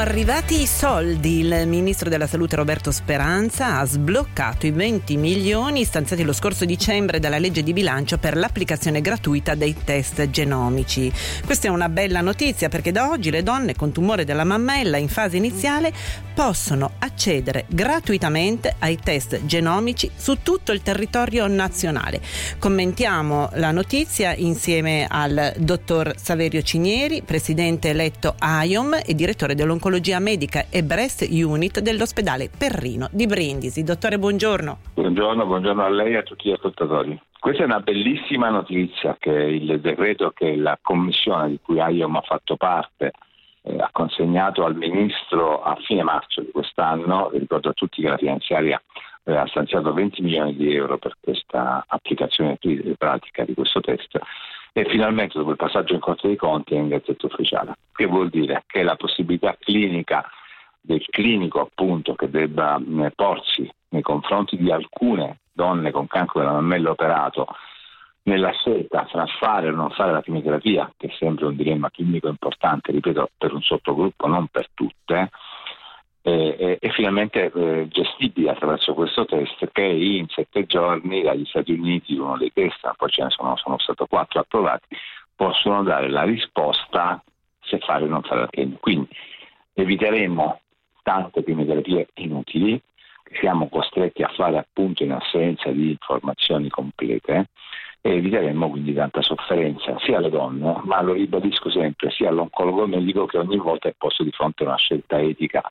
Arrivati i soldi. Il ministro della Salute Roberto Speranza ha sbloccato i 20 milioni stanziati lo scorso dicembre dalla legge di bilancio per l'applicazione gratuita dei test genomici. Questa è una bella notizia perché da oggi le donne con tumore della mammella in fase iniziale possono accedere gratuitamente ai test genomici su tutto il territorio nazionale. Commentiamo la notizia insieme al dottor Saverio Cinieri, presidente eletto AIOM e direttore dell'oncologia medica e breast unit dell'ospedale Perrino di Brindisi. Dottore, buongiorno. Buongiorno, buongiorno a lei e a tutti gli ascoltatori. Questa è una bellissima notizia che il decreto che la commissione di cui AIOM ha fatto parte eh, ha consegnato al Ministro a fine marzo di quest'anno, ricordo a tutti che la finanziaria eh, ha stanziato 20 milioni di euro per questa applicazione pratica di questo test e finalmente dopo il passaggio in Corte dei Conti è in gazzetta ufficiale. Che vuol dire? Che la possibilità clinica del clinico appunto che debba eh, porsi nei confronti di alcune donne con cancro della mammella operato nella scelta fra fare o non fare la chemioterapia, che è sempre un dilemma clinico importante, ripeto, per un sottogruppo, non per tutte, eh, è finalmente eh, gestibile attraverso questo test che in sette giorni dagli Stati Uniti, uno dei test, poi ce ne sono, sono stati quattro approvati, possono dare la risposta se fare o non fare la chemio. Quindi eviteremo tante chemioterapie inutili che siamo costretti a fare appunto in assenza di informazioni complete e eviteremmo quindi tanta sofferenza sia alle donne, ma lo ribadisco sempre, sia all'oncologo medico che ogni volta è posto di fronte a una scelta etica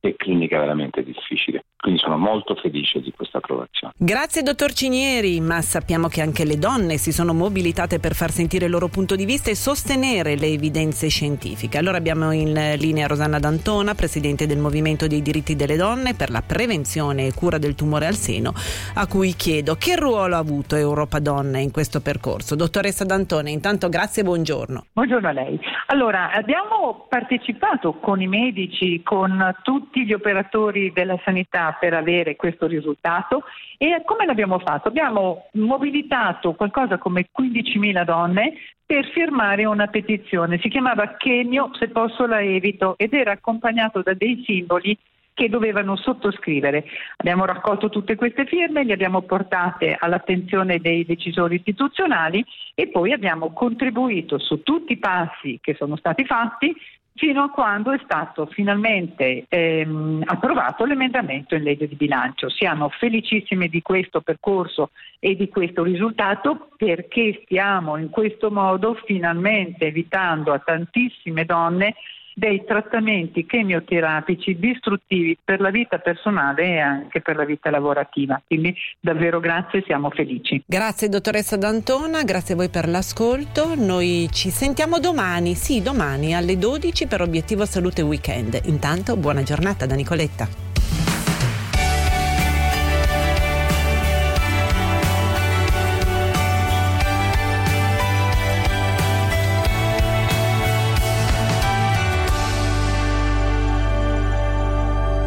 e clinica veramente difficile. Quindi sono molto felice di questa approvazione. Grazie dottor Cinieri, ma sappiamo che anche le donne si sono mobilitate per far sentire il loro punto di vista e sostenere le evidenze scientifiche. Allora abbiamo in linea Rosanna D'Antona, presidente del Movimento dei diritti delle donne per la prevenzione e cura del tumore al seno, a cui chiedo che ruolo ha avuto Europa Donne in questo percorso. Dottoressa D'Antona, intanto grazie e buongiorno. Buongiorno a lei. Allora, abbiamo partecipato con i medici, con tutti gli operatori della sanità per avere questo risultato e come l'abbiamo fatto? Abbiamo mobilitato qualcosa come 15.000 donne per firmare una petizione, si chiamava Chemio se posso la evito ed era accompagnato da dei simboli che dovevano sottoscrivere. Abbiamo raccolto tutte queste firme, le abbiamo portate all'attenzione dei decisori istituzionali e poi abbiamo contribuito su tutti i passi che sono stati fatti fino a quando è stato finalmente ehm, approvato l'emendamento in legge di bilancio. Siamo felicissimi di questo percorso e di questo risultato perché stiamo in questo modo finalmente evitando a tantissime donne dei trattamenti chemioterapici distruttivi per la vita personale e anche per la vita lavorativa. Quindi davvero grazie, siamo felici. Grazie dottoressa D'Antona, grazie a voi per l'ascolto. Noi ci sentiamo domani, sì, domani alle 12 per Obiettivo Salute Weekend. Intanto buona giornata da Nicoletta.